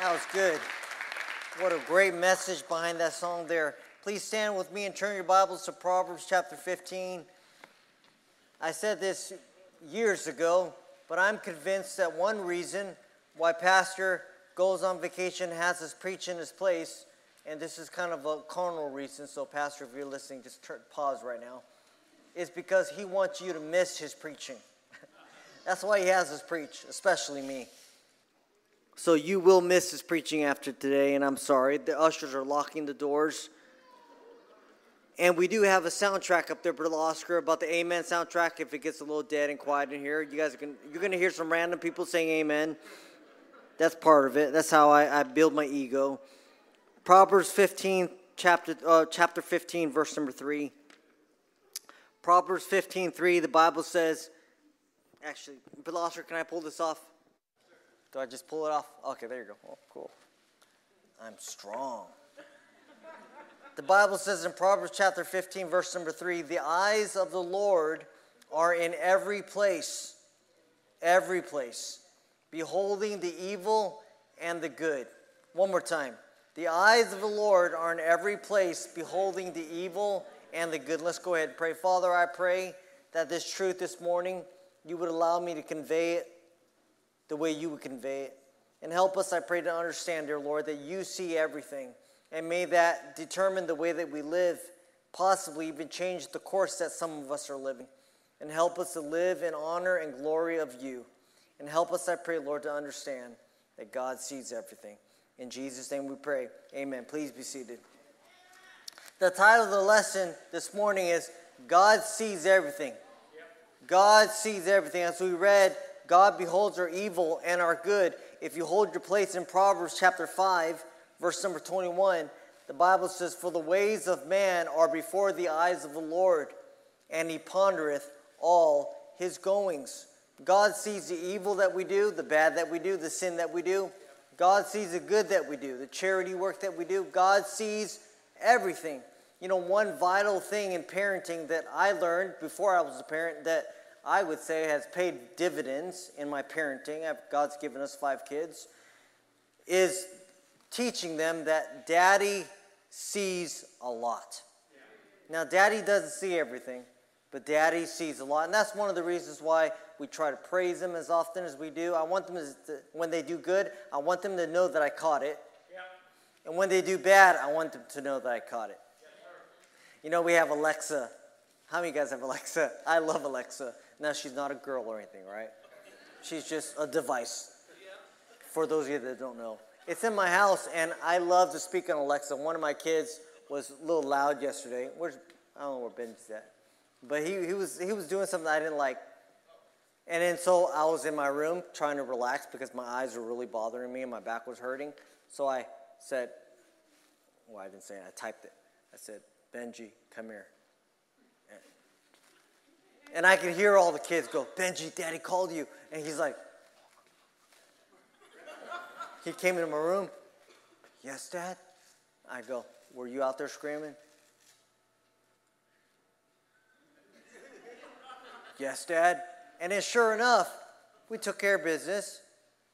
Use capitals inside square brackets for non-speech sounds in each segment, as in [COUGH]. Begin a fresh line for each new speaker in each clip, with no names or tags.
That was good. What a great message behind that song there. Please stand with me and turn your Bibles to Proverbs chapter 15. I said this years ago, but I'm convinced that one reason why Pastor goes on vacation, has us preach in his place, and this is kind of a carnal reason, so Pastor, if you're listening, just turn, pause right now, is because he wants you to miss his preaching. [LAUGHS] That's why he has us preach, especially me. So you will miss his preaching after today, and I'm sorry. The ushers are locking the doors. And we do have a soundtrack up there, Brother Oscar, about the Amen soundtrack. If it gets a little dead and quiet in here, you guys are gonna, you're to hear some random people saying Amen. That's part of it. That's how I, I build my ego. Proverbs 15, chapter, uh, chapter 15, verse number 3. Proverbs 15, 3, the Bible says, actually, Brother Oscar, can I pull this off? Do I just pull it off? Okay, there you go. Oh, cool. I'm strong. The Bible says in Proverbs chapter 15, verse number 3 the eyes of the Lord are in every place, every place, beholding the evil and the good. One more time. The eyes of the Lord are in every place, beholding the evil and the good. Let's go ahead and pray. Father, I pray that this truth this morning, you would allow me to convey it the way you would convey it. And help us, I pray, to understand, dear Lord, that you see everything. And may that determine the way that we live, possibly even change the course that some of us are living. And help us to live in honor and glory of you. And help us, I pray, Lord, to understand that God sees everything. In Jesus' name we pray. Amen. Please be seated. The title of the lesson this morning is God Sees Everything. God sees everything. As we read God beholds our evil and our good. If you hold your place in Proverbs chapter 5, verse number 21, the Bible says, For the ways of man are before the eyes of the Lord, and he pondereth all his goings. God sees the evil that we do, the bad that we do, the sin that we do. God sees the good that we do, the charity work that we do. God sees everything. You know, one vital thing in parenting that I learned before I was a parent that I would say has paid dividends in my parenting. God's given us five kids. Is teaching them that daddy sees a lot. Now, daddy doesn't see everything, but daddy sees a lot. And that's one of the reasons why we try to praise them as often as we do. I want them to, when they do good, I want them to know that I caught it. And when they do bad, I want them to know that I caught it. you know, we have Alexa. How many of you guys have Alexa? I love Alexa. Now, she's not a girl or anything, right? She's just a device. For those of you that don't know, it's in my house, and I love to speak on Alexa. One of my kids was a little loud yesterday. Where's I don't know where Ben's at, but he, he was he was doing something I didn't like. And then so I was in my room trying to relax because my eyes were really bothering me and my back was hurting. So I said, well, I didn't say it, I typed it. I said, Benji, come here. And I can hear all the kids go, Benji, daddy called you. And he's like, he came into my room. Yes, dad? I go, were you out there screaming? yes, dad. And then sure enough, we took care of business.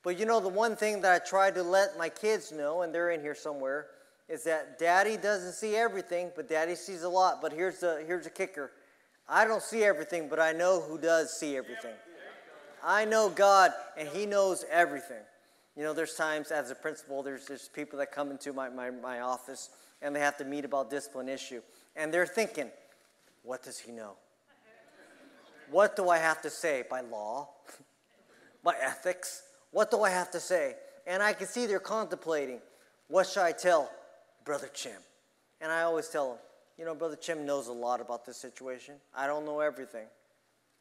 But you know, the one thing that I tried to let my kids know, and they're in here somewhere, is that daddy doesn't see everything, but daddy sees a lot. But here's the, here's the kicker I don't see everything, but I know who does see everything. I know God, and He knows everything. You know, there's times as a principal, there's, there's people that come into my, my, my office and they have to meet about discipline issue. And they're thinking, what does he know? What do I have to say? By law? By ethics? What do I have to say? And I can see they're contemplating, what should I tell Brother Chim? And I always tell them, you know, Brother Chim knows a lot about this situation. I don't know everything.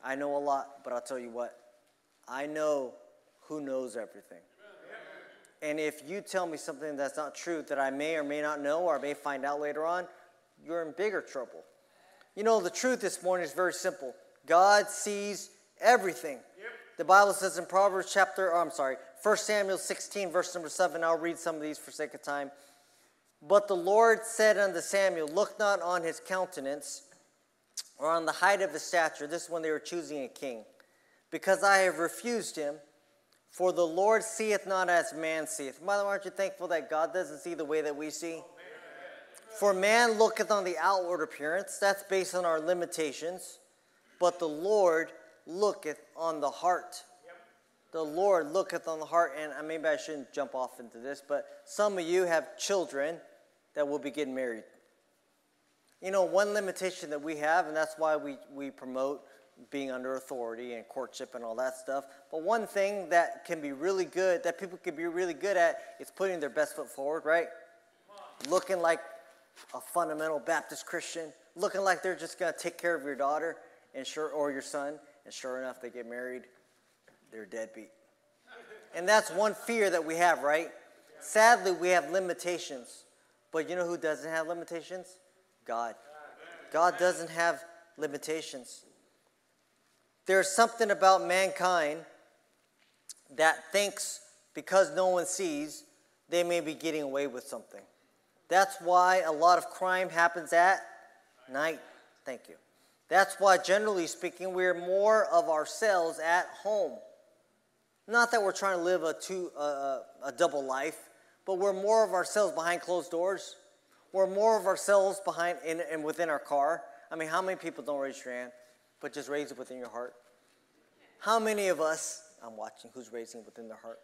I know a lot, but I'll tell you what, I know who knows everything. And if you tell me something that's not true that I may or may not know or I may find out later on, you're in bigger trouble. You know, the truth this morning is very simple God sees everything. Yep. The Bible says in Proverbs chapter, oh, I'm sorry, 1 Samuel 16, verse number 7. I'll read some of these for sake of time. But the Lord said unto Samuel, Look not on his countenance or on the height of his stature. This is when they were choosing a king. Because I have refused him. For the Lord seeth not as man seeth. Mother, aren't you thankful that God doesn't see the way that we see? For man looketh on the outward appearance, that's based on our limitations, but the Lord looketh on the heart. The Lord looketh on the heart, and maybe I shouldn't jump off into this, but some of you have children that will be getting married. You know, one limitation that we have, and that's why we, we promote being under authority and courtship and all that stuff. But one thing that can be really good, that people can be really good at, is putting their best foot forward, right? Looking like a fundamental Baptist Christian, looking like they're just going to take care of your daughter and sure, or your son, and sure enough, they get married, they're deadbeat. And that's one fear that we have, right? Sadly, we have limitations. But you know who doesn't have limitations? God. God doesn't have limitations. There's something about mankind that thinks because no one sees, they may be getting away with something. That's why a lot of crime happens at night. Thank you. That's why, generally speaking, we're more of ourselves at home. Not that we're trying to live a, two, uh, a double life, but we're more of ourselves behind closed doors. We're more of ourselves behind in, and within our car. I mean, how many people don't raise your hand? but just raise it within your heart. How many of us, I'm watching, who's raising it within their heart?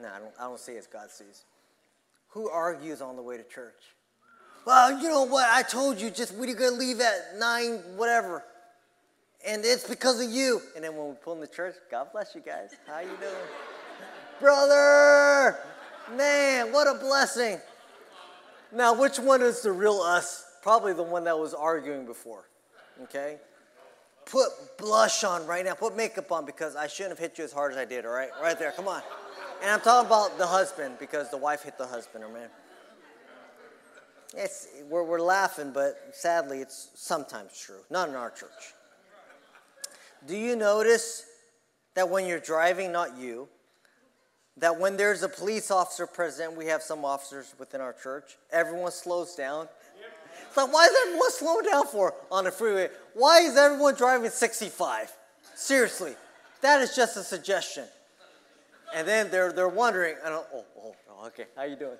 No, I don't, I don't see as God sees. Who argues on the way to church? Well, you know what? I told you just we're gonna leave at nine, whatever. And it's because of you. And then when we pull in the church, God bless you guys. How you doing? [LAUGHS] Brother! Man, what a blessing. Now, which one is the real us? Probably the one that was arguing before. Okay? Put blush on right now. Put makeup on because I shouldn't have hit you as hard as I did, all right? Right there, come on. And I'm talking about the husband because the wife hit the husband, man. It's, we're, we're laughing, but sadly, it's sometimes true. Not in our church. Do you notice that when you're driving, not you, that when there's a police officer present, we have some officers within our church, everyone slows down it's like, why is everyone slowing down for on the freeway? Why is everyone driving 65? Seriously, that is just a suggestion. And then they're, they're wondering, oh, oh, oh, okay, how you doing?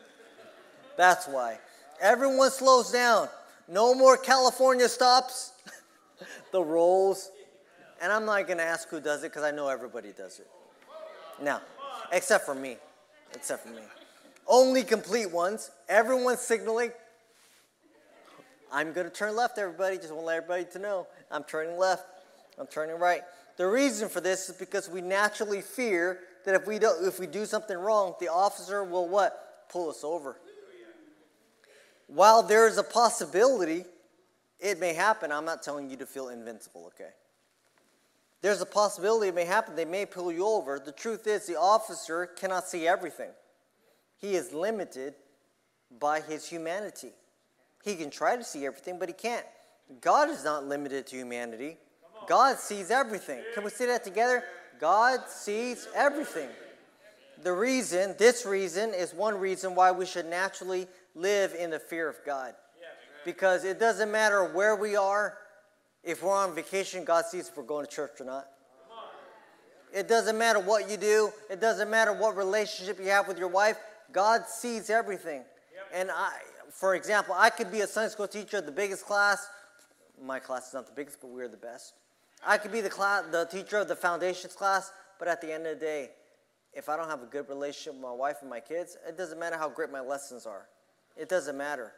That's why. Everyone slows down. No more California stops. [LAUGHS] the rolls. And I'm not going to ask who does it because I know everybody does it. Now, except for me. Except for me. Only complete ones. Everyone's signaling. I'm going to turn left, everybody. Just want to let everybody to know I'm turning left. I'm turning right. The reason for this is because we naturally fear that if we don't, if we do something wrong, the officer will what? Pull us over. While there is a possibility, it may happen. I'm not telling you to feel invincible, okay? There's a possibility it may happen. They may pull you over. The truth is, the officer cannot see everything. He is limited by his humanity. He can try to see everything, but he can't. God is not limited to humanity. God sees everything. Can we say that together? God sees everything. The reason, this reason, is one reason why we should naturally live in the fear of God. Because it doesn't matter where we are, if we're on vacation, God sees if we're going to church or not. It doesn't matter what you do, it doesn't matter what relationship you have with your wife, God sees everything. And I, for example, I could be a Sunday school teacher, of the biggest class. My class is not the biggest, but we're the best. I could be the class, the teacher of the foundations class, but at the end of the day, if I don't have a good relationship with my wife and my kids, it doesn't matter how great my lessons are. It doesn't matter.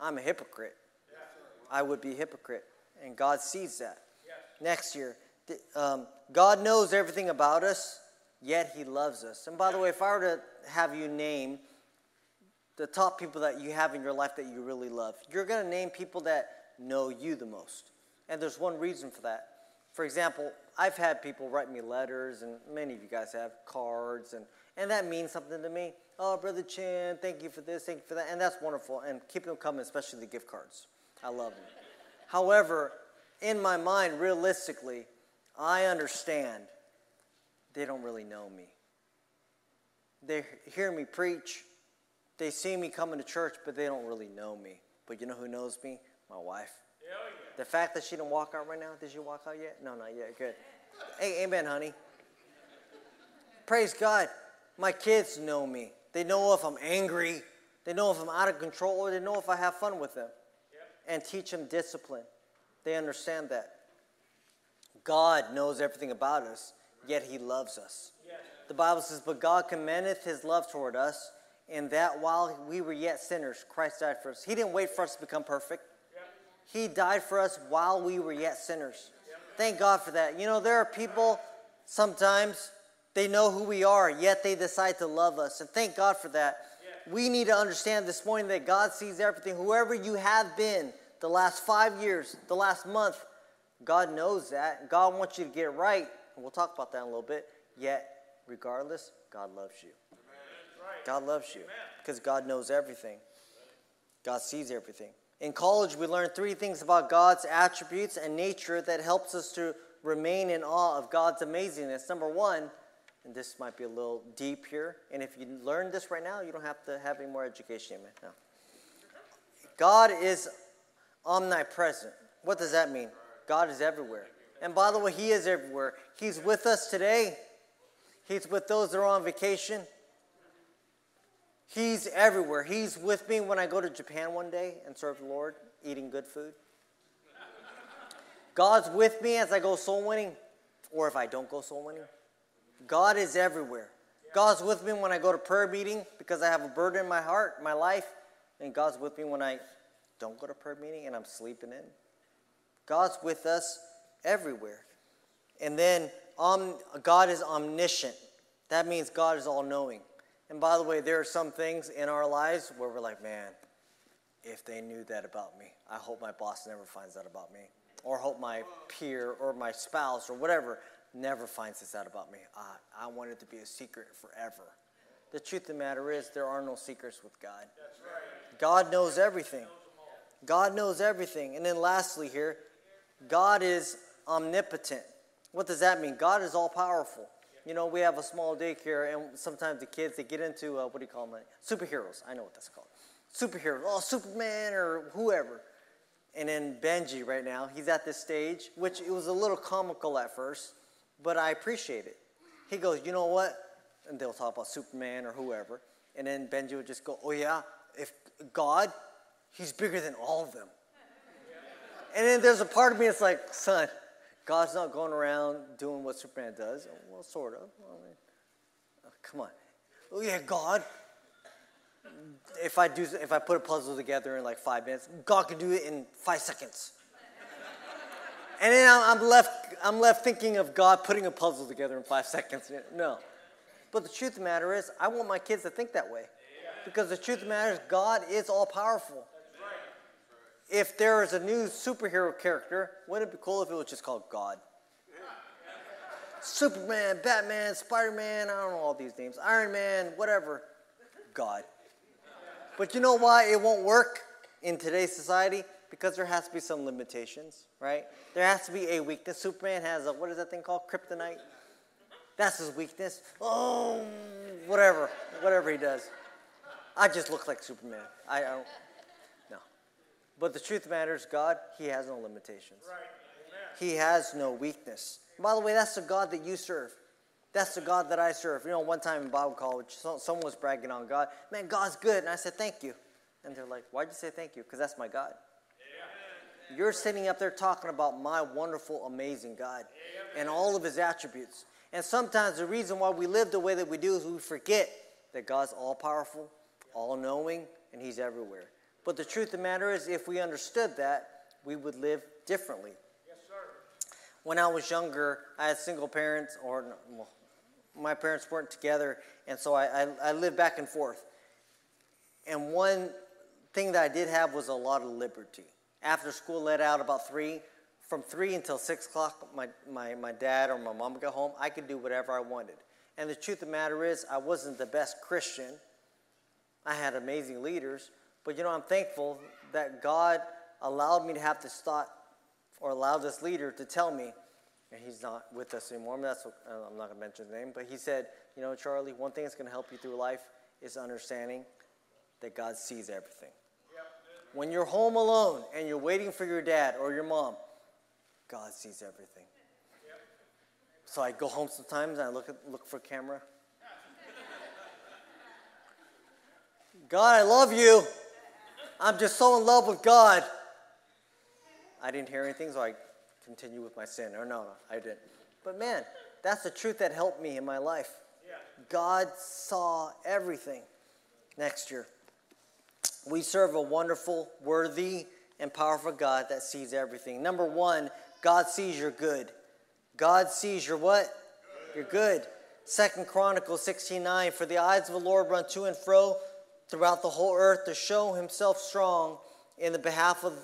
I'm a hypocrite. I would be a hypocrite, and God sees that. Next year, um, God knows everything about us, yet He loves us. And by the way, if I were to have you name the top people that you have in your life that you really love. You're going to name people that know you the most. And there's one reason for that. For example, I've had people write me letters, and many of you guys have cards, and, and that means something to me. Oh, Brother Chim, thank you for this, thank you for that. And that's wonderful. And keep them coming, especially the gift cards. I love them. However, in my mind, realistically, I understand they don't really know me. They hear me preach, they see me coming to church, but they don't really know me. But you know who knows me? My wife. Yeah. The fact that she didn't walk out right now, did she walk out yet? No, not yet. Good. Hey, amen, honey. Praise God. My kids know me. They know if I'm angry. They know if I'm out of control, or they know if I have fun with them. And teach them discipline. They understand that. God knows everything about us, yet He loves us. The Bible says, But God commendeth His love toward us, in that while we were yet sinners, Christ died for us. He didn't wait for us to become perfect, He died for us while we were yet sinners. Thank God for that. You know, there are people sometimes they know who we are, yet they decide to love us. And thank God for that. We need to understand this morning that God sees everything. Whoever you have been the last five years, the last month, God knows that. God wants you to get right. And we'll talk about that in a little bit. Yet, regardless, God loves you. God loves you because God knows everything. God sees everything. In college, we learned three things about God's attributes and nature that helps us to remain in awe of God's amazingness. Number one, and this might be a little deep here, and if you learn this right now, you don't have to have any more education. No. God is omnipresent. What does that mean? God is everywhere. And by the way, He is everywhere. He's with us today. He's with those that are on vacation. He's everywhere. He's with me when I go to Japan one day and serve the Lord, eating good food. God's with me as I go soul winning, or if I don't go soul winning. God is everywhere. God's with me when I go to prayer meeting because I have a burden in my heart, my life, and God's with me when I don't go to prayer meeting and I'm sleeping in. God's with us everywhere. And then um, God is omniscient. That means God is all knowing. And by the way, there are some things in our lives where we're like, man, if they knew that about me, I hope my boss never finds that about me. Or hope my peer or my spouse or whatever never finds this out about me. I, I want it to be a secret forever. The truth of the matter is, there are no secrets with God. God knows everything. God knows everything. And then lastly, here, God is omnipotent. What does that mean? God is all powerful. You know, we have a small daycare, and sometimes the kids they get into uh, what do you call them? Superheroes. I know what that's called. Superheroes. Oh, Superman or whoever. And then Benji right now, he's at this stage, which it was a little comical at first, but I appreciate it. He goes, you know what? And they'll talk about Superman or whoever. And then Benji would just go, oh yeah, if God, he's bigger than all of them. [LAUGHS] And then there's a part of me that's like, son, God's not going around doing what Superman does. Well, sort of. I mean, oh, come on. Oh yeah, God. If I do, if I put a puzzle together in like five minutes, God can do it in five seconds. And then I'm left, I'm left thinking of God putting a puzzle together in five [LAUGHS] seconds. No. But the truth of the matter is, I want my kids to think that way. Because the truth of the matter is, God is all powerful if there is a new superhero character, wouldn't it be cool if it was just called God? Superman, Batman, Spider Man, I don't know all these names, Iron Man, whatever. God. But you know why it won't work in today's society? Because there has to be some limitations, right? There has to be a weakness. Superman has a, what is that thing called? Kryptonite? That's his weakness. Oh, whatever, whatever he does. I just look like Superman. I, I don't. But the truth matters, God, He has no limitations. Right. He has no weakness. by the way, that's the God that you serve. That's the God that I serve. You know, one time in Bible college, someone was bragging on God. Man, God's good. And I said, thank you. And they're like, why'd you say thank you? Because that's my God. You're sitting up there talking about my wonderful, amazing God and all of his attributes. And sometimes the reason why we live the way that we do is we forget that God's all powerful, all knowing, and he's everywhere. But the truth of the matter is, if we understood that, we would live differently. Yes, sir. When I was younger, I had single parents, or well, my parents weren't together, and so I, I, I lived back and forth. And one thing that I did have was a lot of liberty. After school let out about 3, from 3 until 6 o'clock, my, my, my dad or my mom got home, I could do whatever I wanted. And the truth of the matter is, I wasn't the best Christian. I had amazing leaders, but you know, I'm thankful that God allowed me to have this thought or allowed this leader to tell me, and he's not with us anymore. I mean, that's what, uh, I'm not going to mention his name, but he said, you know, Charlie, one thing that's going to help you through life is understanding that God sees everything when you're home alone and you're waiting for your dad or your mom, God sees everything. So I go home sometimes and I look, at, look for camera. God, I love you. I'm just so in love with God. I didn't hear anything, so I continue with my sin. Or no, no, I didn't. But man, that's the truth that helped me in my life. God saw everything. Next year we serve a wonderful, worthy, and powerful God that sees everything. Number one, God sees your good. God sees your what? Good. You're good. Second Chronicles 16:9. For the eyes of the Lord run to and fro throughout the whole earth to show himself strong in the behalf of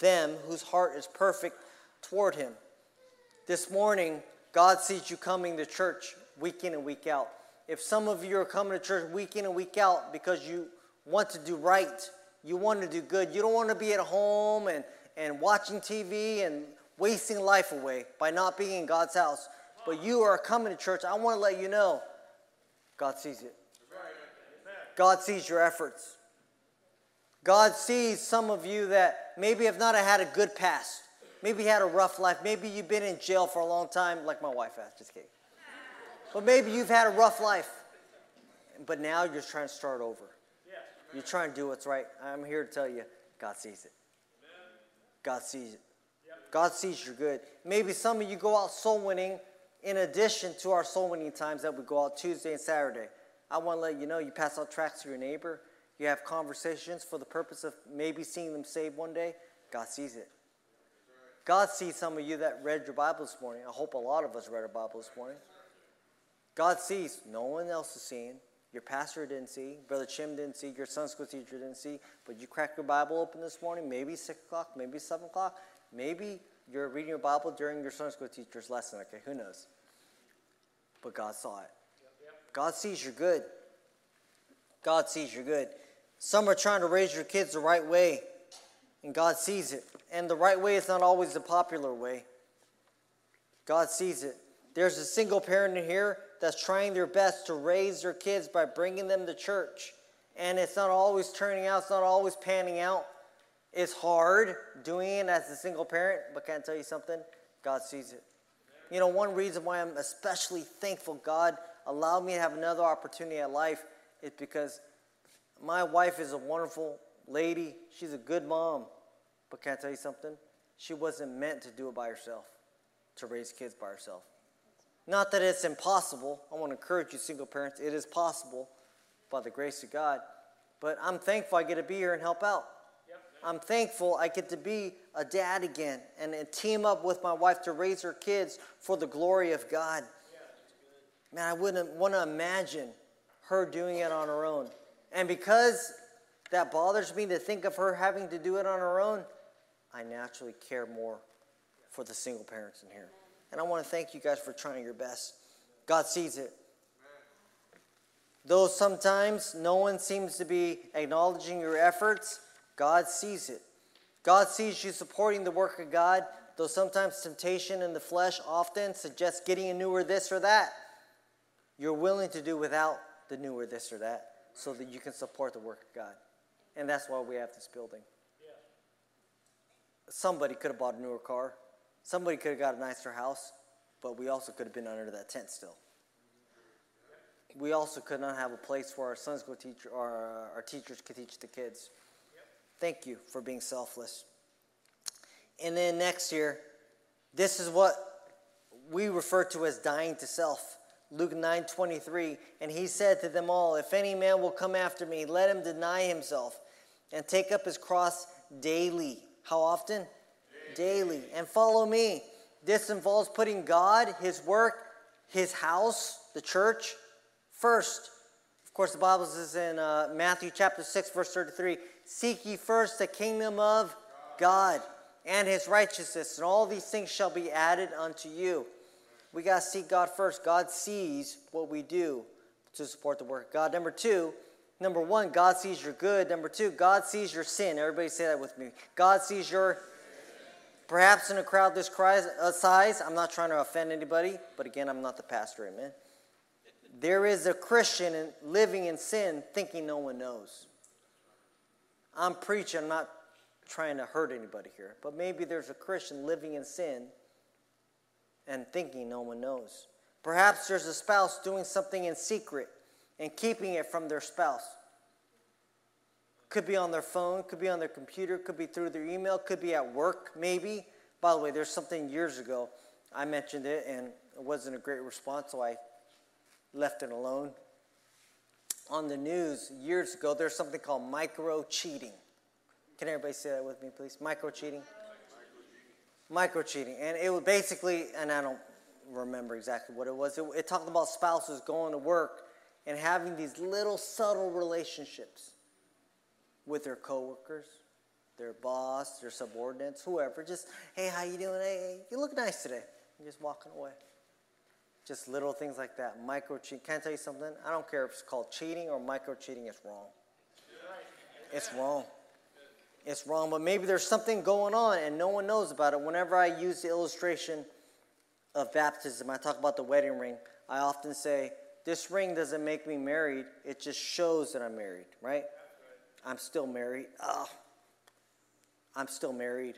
them whose heart is perfect toward him. This morning, God sees you coming to church week in and week out. If some of you are coming to church week in and week out because you want to do right, you want to do good, you don't want to be at home and, and watching TV and wasting life away by not being in God's house, but you are coming to church, I want to let you know God sees it. God sees your efforts. God sees some of you that maybe have not had a good past. Maybe had a rough life. Maybe you've been in jail for a long time, like my wife has. Just kidding. But maybe you've had a rough life. But now you're trying to start over. You're trying to do what's right. I'm here to tell you, God sees it. God sees it. God sees you're good. Maybe some of you go out soul winning in addition to our soul winning times that we go out Tuesday and Saturday. I want to let you know you pass out tracts to your neighbor. You have conversations for the purpose of maybe seeing them saved one day. God sees it. God sees some of you that read your Bible this morning. I hope a lot of us read our Bible this morning. God sees. No one else is seeing. Your pastor didn't see. Brother Chim didn't see. Your Sunday school teacher didn't see. But you cracked your Bible open this morning, maybe 6 o'clock, maybe 7 o'clock. Maybe you're reading your Bible during your Sunday school teacher's lesson. Okay, who knows? But God saw it. God sees you're good. God sees you're good. Some are trying to raise your kids the right way, and God sees it. And the right way is not always the popular way. God sees it. There's a single parent in here that's trying their best to raise their kids by bringing them to church. And it's not always turning out, it's not always panning out. It's hard doing it as a single parent, but can I tell you something? God sees it. You know, one reason why I'm especially thankful God allowed me to have another opportunity at life is because my wife is a wonderful lady. She's a good mom. But can I tell you something? She wasn't meant to do it by herself, to raise kids by herself. Not that it's impossible. I want to encourage you, single parents, it is possible by the grace of God. But I'm thankful I get to be here and help out. I'm thankful I get to be a dad again and, and team up with my wife to raise her kids for the glory of God. Man, I wouldn't want to imagine her doing it on her own. And because that bothers me to think of her having to do it on her own, I naturally care more for the single parents in here. And I want to thank you guys for trying your best. God sees it. Though sometimes no one seems to be acknowledging your efforts, God sees it. God sees you supporting the work of God, though sometimes temptation in the flesh often suggests getting a newer this or that. You're willing to do without the newer this or that so that you can support the work of God. And that's why we have this building. Somebody could have bought a newer car. Somebody could have got a nicer house, but we also could have been under that tent still. We also could not have a place where our sons go teach, or uh, our teachers could teach the kids. Thank you for being selfless. And then next year, this is what we refer to as dying to self. Luke 9 23. And he said to them all, If any man will come after me, let him deny himself and take up his cross daily. How often? Daily. And follow me. This involves putting God, his work, his house, the church, first. Of course, the Bible says in uh, Matthew chapter 6, verse 33 Seek ye first the kingdom of God and his righteousness, and all these things shall be added unto you. We got to seek God first. God sees what we do to support the work of God. Number two, number one, God sees your good. Number two, God sees your sin. Everybody say that with me. God sees your. Perhaps in a crowd this uh, size, I'm not trying to offend anybody, but again, I'm not the pastor, amen. There is a Christian living in sin thinking no one knows. I'm preaching, I'm not trying to hurt anybody here, but maybe there's a Christian living in sin and thinking no one knows. Perhaps there's a spouse doing something in secret and keeping it from their spouse. Could be on their phone, could be on their computer, could be through their email, could be at work, maybe. By the way, there's something years ago, I mentioned it and it wasn't a great response, so I left it alone. On the news years ago, there's something called micro cheating. Can everybody say that with me, please? Micro cheating? Micro cheating. And it was basically, and I don't remember exactly what it was, it, it talked about spouses going to work and having these little subtle relationships with their coworkers, their boss, their subordinates, whoever. Just, hey, how you doing? Hey, you look nice today. Just walking away. Just little things like that. Micro cheating. Can I tell you something? I don't care if it's called cheating or micro cheating, it's wrong. It's wrong. It's wrong, but maybe there's something going on and no one knows about it. Whenever I use the illustration of baptism, I talk about the wedding ring. I often say, This ring doesn't make me married, it just shows that I'm married, right? I'm still married. Oh, I'm still married.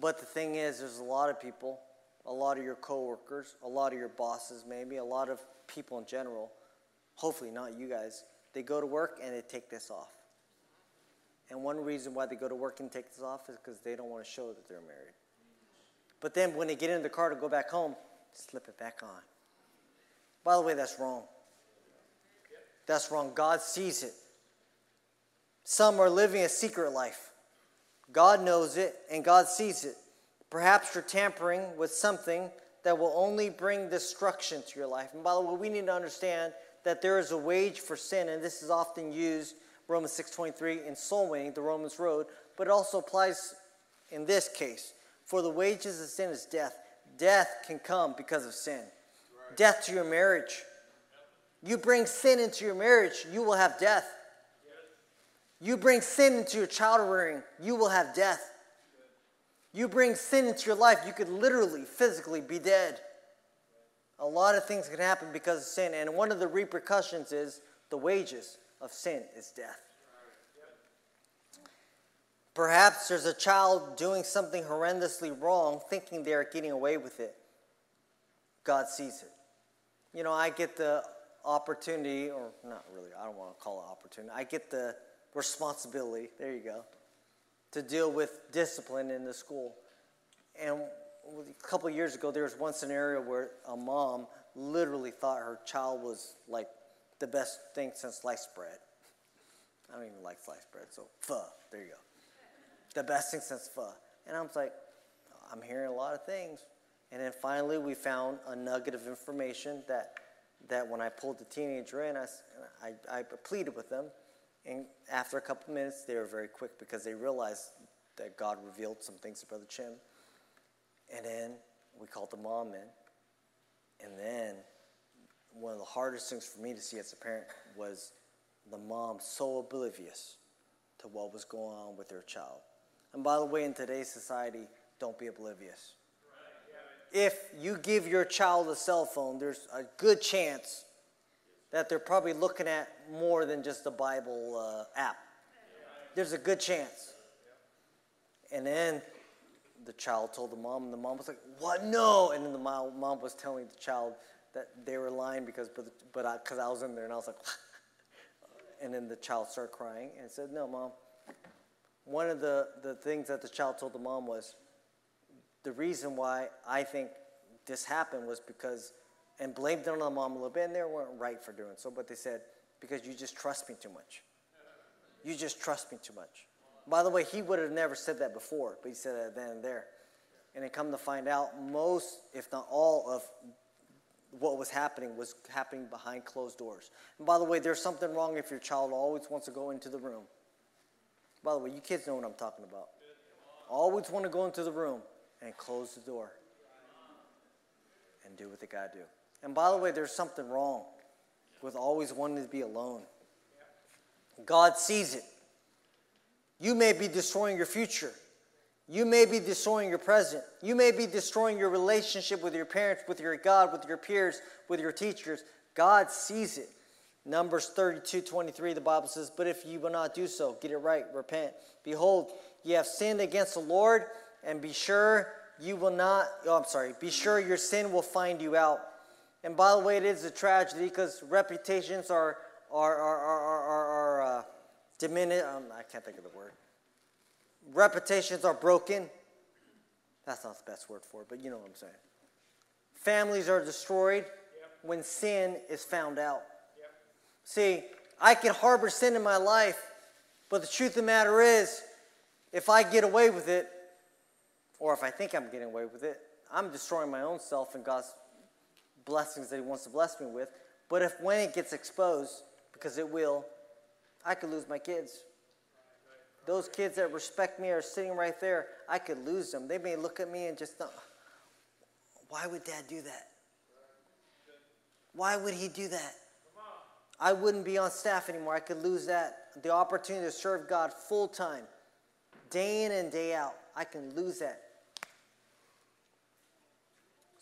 But the thing is, there's a lot of people, a lot of your coworkers, a lot of your bosses, maybe, a lot of people in general, hopefully not you guys, they go to work and they take this off. And one reason why they go to work and take this off is because they don't want to show that they're married. But then when they get in the car to go back home, slip it back on. By the way, that's wrong. That's wrong. God sees it. Some are living a secret life. God knows it and God sees it. Perhaps you're tampering with something that will only bring destruction to your life. And by the way, we need to understand that there is a wage for sin, and this is often used, Romans 6.23, in soul winning, the Romans road, but it also applies in this case. For the wages of sin is death. Death can come because of sin. Right. Death to your marriage. You bring sin into your marriage, you will have death. You bring sin into your child rearing, you will have death. You bring sin into your life, you could literally, physically be dead. A lot of things can happen because of sin, and one of the repercussions is the wages of sin is death. Perhaps there's a child doing something horrendously wrong, thinking they are getting away with it. God sees it. You know, I get the opportunity, or not really, I don't want to call it opportunity, I get the responsibility, there you go, to deal with discipline in the school. And a couple years ago, there was one scenario where a mom literally thought her child was like the best thing since sliced bread. I don't even like sliced bread, so pho, there you go. The best thing since pho. And I was like, I'm hearing a lot of things. And then finally, we found a nugget of information that, that when I pulled the teenager in, I, I, I pleaded with them and after a couple minutes, they were very quick because they realized that God revealed some things to Brother Chim. And then we called the mom in. And then one of the hardest things for me to see as a parent was the mom so oblivious to what was going on with their child. And by the way, in today's society, don't be oblivious. If you give your child a cell phone, there's a good chance that they're probably looking at more than just a Bible uh, app. There's a good chance. And then the child told the mom, and the mom was like, "What? No!" And then the mom, was telling the child that they were lying because, but, but I, because I was in there, and I was like, [LAUGHS] and then the child started crying and said, "No, mom." One of the the things that the child told the mom was, the reason why I think this happened was because and blamed it on the mom a little bit, and they weren't right for doing so, but they said, because you just trust me too much. You just trust me too much. By the way, he would have never said that before, but he said that then and there. And then come to find out, most, if not all, of what was happening was happening behind closed doors. And by the way, there's something wrong if your child always wants to go into the room. By the way, you kids know what I'm talking about. Always want to go into the room and close the door and do what they got to do. And by the way, there's something wrong with always wanting to be alone. God sees it. You may be destroying your future. You may be destroying your present. You may be destroying your relationship with your parents, with your God, with your peers, with your teachers. God sees it. Numbers 32 23, the Bible says, But if you will not do so, get it right, repent. Behold, you have sinned against the Lord, and be sure you will not, oh, I'm sorry, be sure your sin will find you out. And by the way, it is a tragedy because reputations are, are, are, are, are, are uh, diminish. Um, I can't think of the word. Reputations are broken. That's not the best word for it, but you know what I'm saying. Families are destroyed yep. when sin is found out. Yep. See, I can harbor sin in my life, but the truth of the matter is, if I get away with it, or if I think I'm getting away with it, I'm destroying my own self and God's blessings that He wants to bless me with. But if when it gets exposed, because it will, I could lose my kids. Those kids that respect me are sitting right there. I could lose them. They may look at me and just why would dad do that? Why would he do that? I wouldn't be on staff anymore. I could lose that. The opportunity to serve God full time, day in and day out. I can lose that.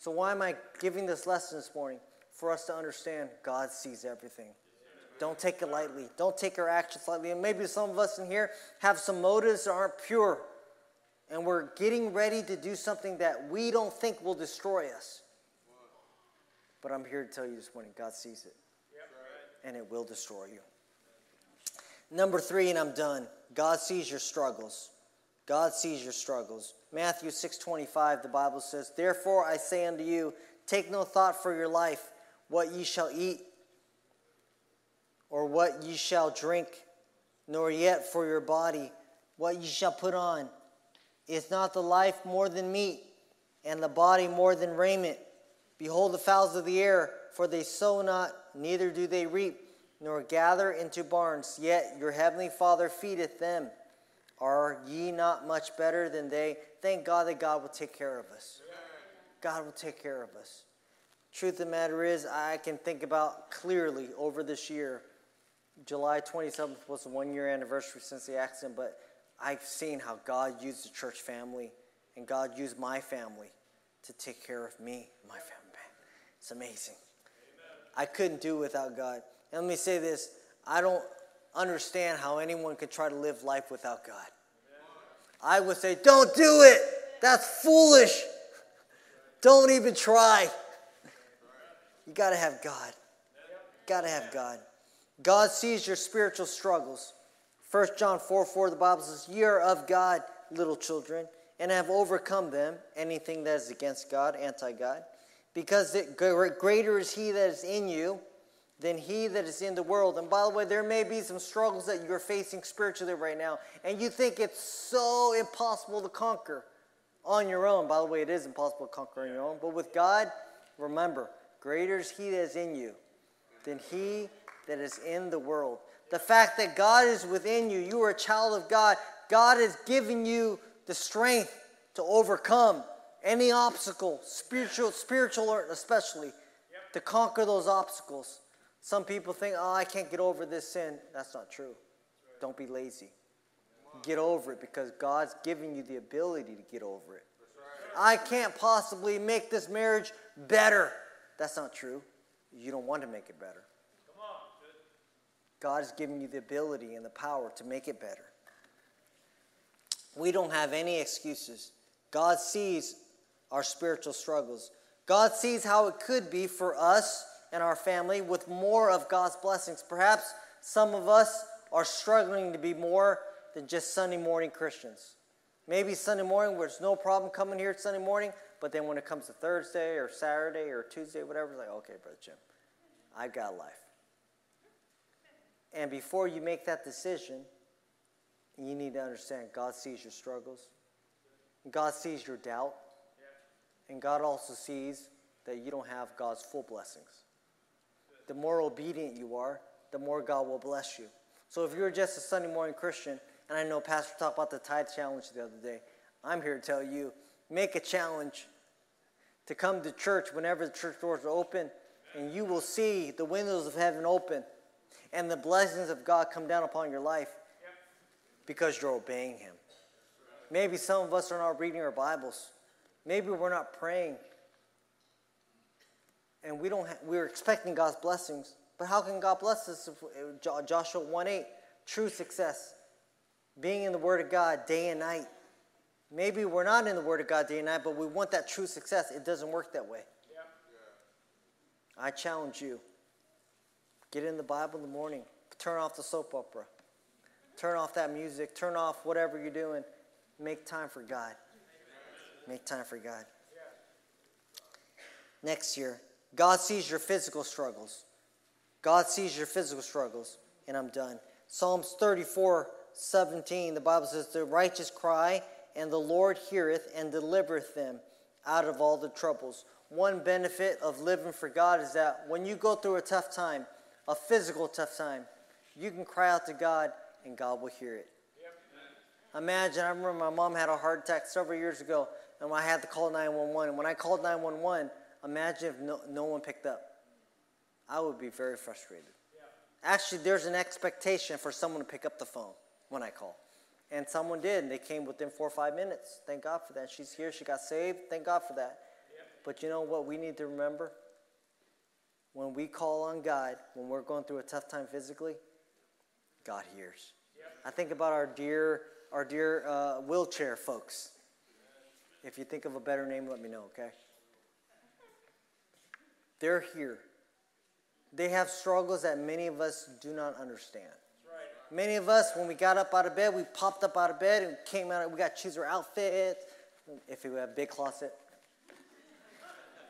So, why am I giving this lesson this morning? For us to understand God sees everything. Don't take it lightly. Don't take our actions lightly. And maybe some of us in here have some motives that aren't pure. And we're getting ready to do something that we don't think will destroy us. But I'm here to tell you this morning God sees it. And it will destroy you. Number three, and I'm done. God sees your struggles. God sees your struggles. Matthew 6:25, the Bible says, Therefore I say unto you, take no thought for your life, what ye shall eat or what ye shall drink, nor yet for your body what ye shall put on. Is not the life more than meat, and the body more than raiment? Behold the fowls of the air, for they sow not, neither do they reap, nor gather into barns, yet your heavenly Father feedeth them. Are ye not much better than they? Thank God that God will take care of us. God will take care of us. Truth of the matter is, I can think about clearly over this year July 27th was the one year anniversary since the accident, but I've seen how God used the church family and God used my family to take care of me, and my family. It's amazing. Amen. I couldn't do without God. And let me say this I don't understand how anyone could try to live life without God. I would say, don't do it. That's foolish. Don't even try. You got to have God. Got to have God. God sees your spiritual struggles. 1 John 4 4, the Bible says, Ye are of God, little children, and have overcome them, anything that is against God, anti God, because it, greater is He that is in you than He that is in the world. And by the way, there may be some struggles that you're facing spiritually right now, and you think it's so impossible to conquer on your own. By the way, it is impossible to conquer on your own. But with God, remember, greater is He that is in you than He that is in the world. The fact that God is within you, you are a child of God. God has given you the strength to overcome any obstacle, spiritual, spiritual especially, yep. to conquer those obstacles. Some people think, oh, I can't get over this sin. That's not true. Don't be lazy. Get over it because God's giving you the ability to get over it. I can't possibly make this marriage better. That's not true. You don't want to make it better. God has given you the ability and the power to make it better. We don't have any excuses. God sees our spiritual struggles. God sees how it could be for us and our family with more of God's blessings. Perhaps some of us are struggling to be more than just Sunday morning Christians. Maybe Sunday morning, where there's no problem coming here Sunday morning, but then when it comes to Thursday or Saturday or Tuesday, whatever, it's like, okay, Brother Chim, I've got life. And before you make that decision, you need to understand God sees your struggles, God sees your doubt, and God also sees that you don't have God's full blessings. The more obedient you are, the more God will bless you. So if you're just a Sunday morning Christian, and I know Pastor talked about the tithe challenge the other day, I'm here to tell you make a challenge to come to church whenever the church doors are open, and you will see the windows of heaven open and the blessings of God come down upon your life because you're obeying Him. Maybe some of us are not reading our Bibles. Maybe we're not praying. And we don't ha- we're expecting God's blessings. But how can God bless us? If, uh, Joshua 1 8, true success. Being in the Word of God day and night. Maybe we're not in the Word of God day and night, but we want that true success. It doesn't work that way. I challenge you Get in the Bible in the morning. Turn off the soap opera. turn off that music, turn off whatever you're doing. Make time for God. Make time for God. Next year, God sees your physical struggles. God sees your physical struggles. And I'm done. Psalms 34 17, the Bible says, The righteous cry, and the Lord heareth and delivereth them out of all the troubles. One benefit of living for God is that when you go through a tough time, a physical tough time, you can cry out to God and God will hear it. Yep. Imagine, I remember my mom had a heart attack several years ago, and I had to call 911. And when I called 911, imagine if no, no one picked up. I would be very frustrated. Yeah. Actually, there's an expectation for someone to pick up the phone when I call. And someone did, and they came within four or five minutes. Thank God for that. She's here, she got saved. Thank God for that. Yep. But you know what we need to remember? When we call on God, when we're going through a tough time physically, God hears. Yep. I think about our dear, our dear uh, wheelchair folks. If you think of a better name, let me know, okay? They're here. They have struggles that many of us do not understand. Many of us, when we got up out of bed, we popped up out of bed and came out. We got to choose our outfit. If we have a big closet.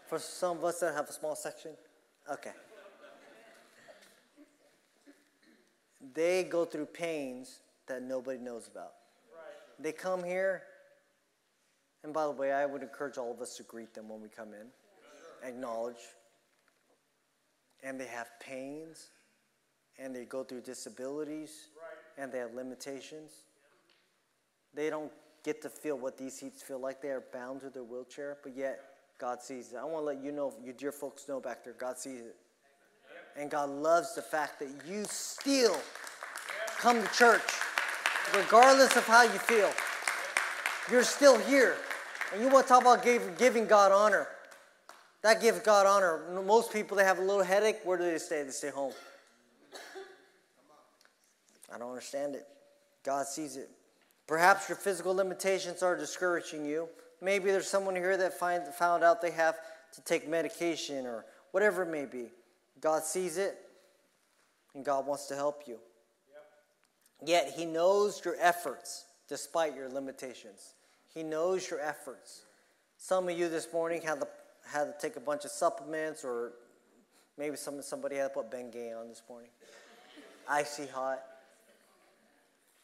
For some of us that have a small section, okay. They go through pains that nobody knows about. They come here, and by the way, I would encourage all of us to greet them when we come in, acknowledge. And they have pains, and they go through disabilities, right. and they have limitations. They don't get to feel what these seats feel like. They are bound to their wheelchair, but yet God sees it. I want to let you know, you dear folks know back there, God sees it. And God loves the fact that you still come to church, regardless of how you feel. You're still here. And you want to talk about giving God honor. That gives God honor. Most people, they have a little headache. Where do they stay? They stay home. I don't understand it. God sees it. Perhaps your physical limitations are discouraging you. Maybe there's someone here that find, found out they have to take medication or whatever it may be. God sees it, and God wants to help you. Yep. Yet He knows your efforts despite your limitations. He knows your efforts. Some of you this morning had to, had to take a bunch of supplements, or maybe some, somebody had to put Bengay on this morning. Icy hot.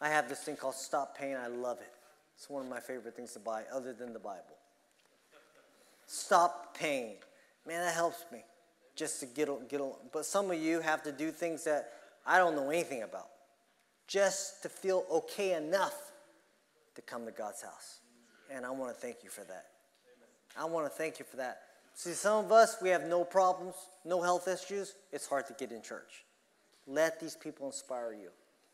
I have this thing called Stop Pain. I love it. It's one of my favorite things to buy, other than the Bible. Stop pain. Man, that helps me just to get, get along. But some of you have to do things that I don't know anything about just to feel okay enough to come to God's house. And I want to thank you for that. I want to thank you for that. See, some of us, we have no problems, no health issues. It's hard to get in church. Let these people inspire you.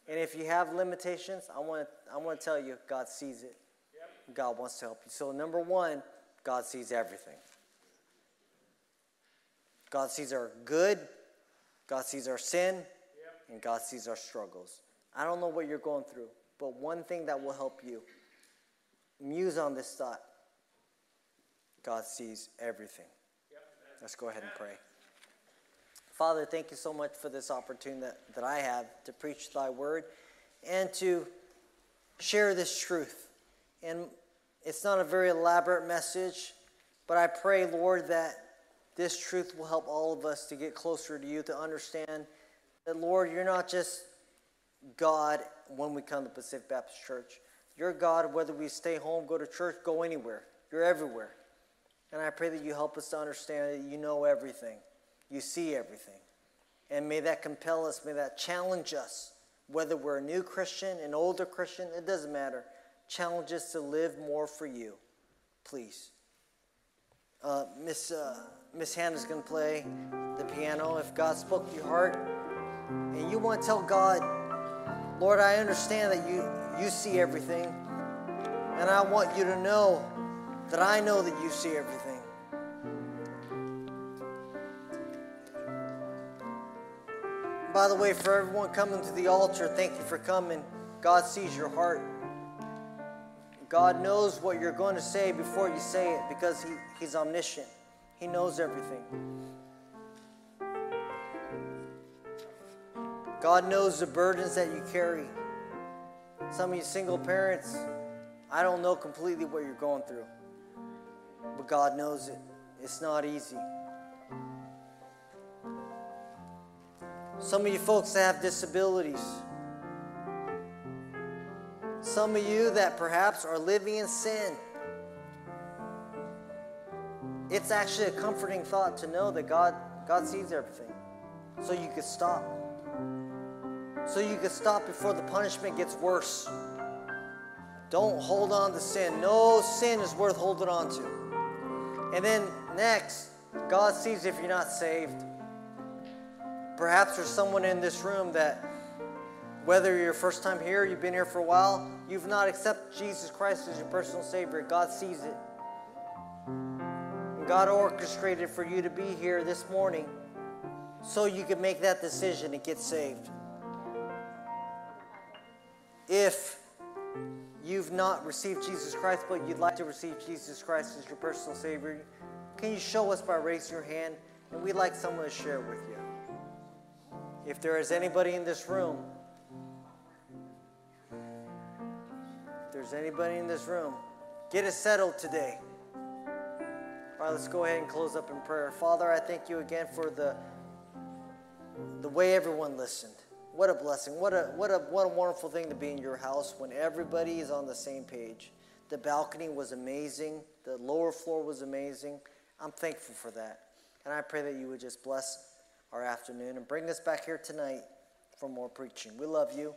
And if you have limitations, I want to, I want to tell you, God sees it. Yep. God wants to help you. So, number one, God sees everything. God sees our good, God sees our sin, yep. and God sees our struggles. I don't know what you're going through, but one thing that will help you muse on this thought God sees everything. Yep. Let's go ahead and pray. Father, thank you so much for this opportunity that, that I have to preach thy word and to share this truth. And it's not a very elaborate message, but I pray, Lord, that this truth will help all of us to get closer to you, to understand that, Lord, you're not just God when we come to Pacific Baptist Church. You're God whether we stay home, go to church, go anywhere. You're everywhere. And I pray that you help us to understand that you know everything, you see everything. And may that compel us, may that challenge us, whether we're a new Christian, an older Christian, it doesn't matter. Challenge us to live more for you. Please. Uh, Miss. Uh, Miss Hannah's going to play the piano. If God spoke to your heart and you want to tell God, Lord, I understand that you, you see everything, and I want you to know that I know that you see everything. By the way, for everyone coming to the altar, thank you for coming. God sees your heart. God knows what you're going to say before you say it because he, He's omniscient. He knows everything. God knows the burdens that you carry. Some of you single parents, I don't know completely what you're going through, but God knows it. It's not easy. Some of you folks that have disabilities. Some of you that perhaps are living in sin. It's actually a comforting thought to know that God, God sees everything. So you could stop. So you could stop before the punishment gets worse. Don't hold on to sin. No sin is worth holding on to. And then next, God sees if you're not saved. Perhaps there's someone in this room that, whether you're first time here, you've been here for a while, you've not accepted Jesus Christ as your personal Savior. God sees it. God orchestrated for you to be here this morning so you can make that decision and get saved. If you've not received Jesus Christ, but you'd like to receive Jesus Christ as your personal Savior, can you show us by raising your hand? And we'd like someone to share with you. If there is anybody in this room, if there's anybody in this room, get it settled today. All right, let's go ahead and close up in prayer. Father, I thank you again for the, the way everyone listened. What a blessing. What a, what, a, what a wonderful thing to be in your house when everybody is on the same page. The balcony was amazing, the lower floor was amazing. I'm thankful for that. And I pray that you would just bless our afternoon and bring us back here tonight for more preaching. We love you.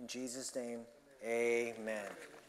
In Jesus' name, amen.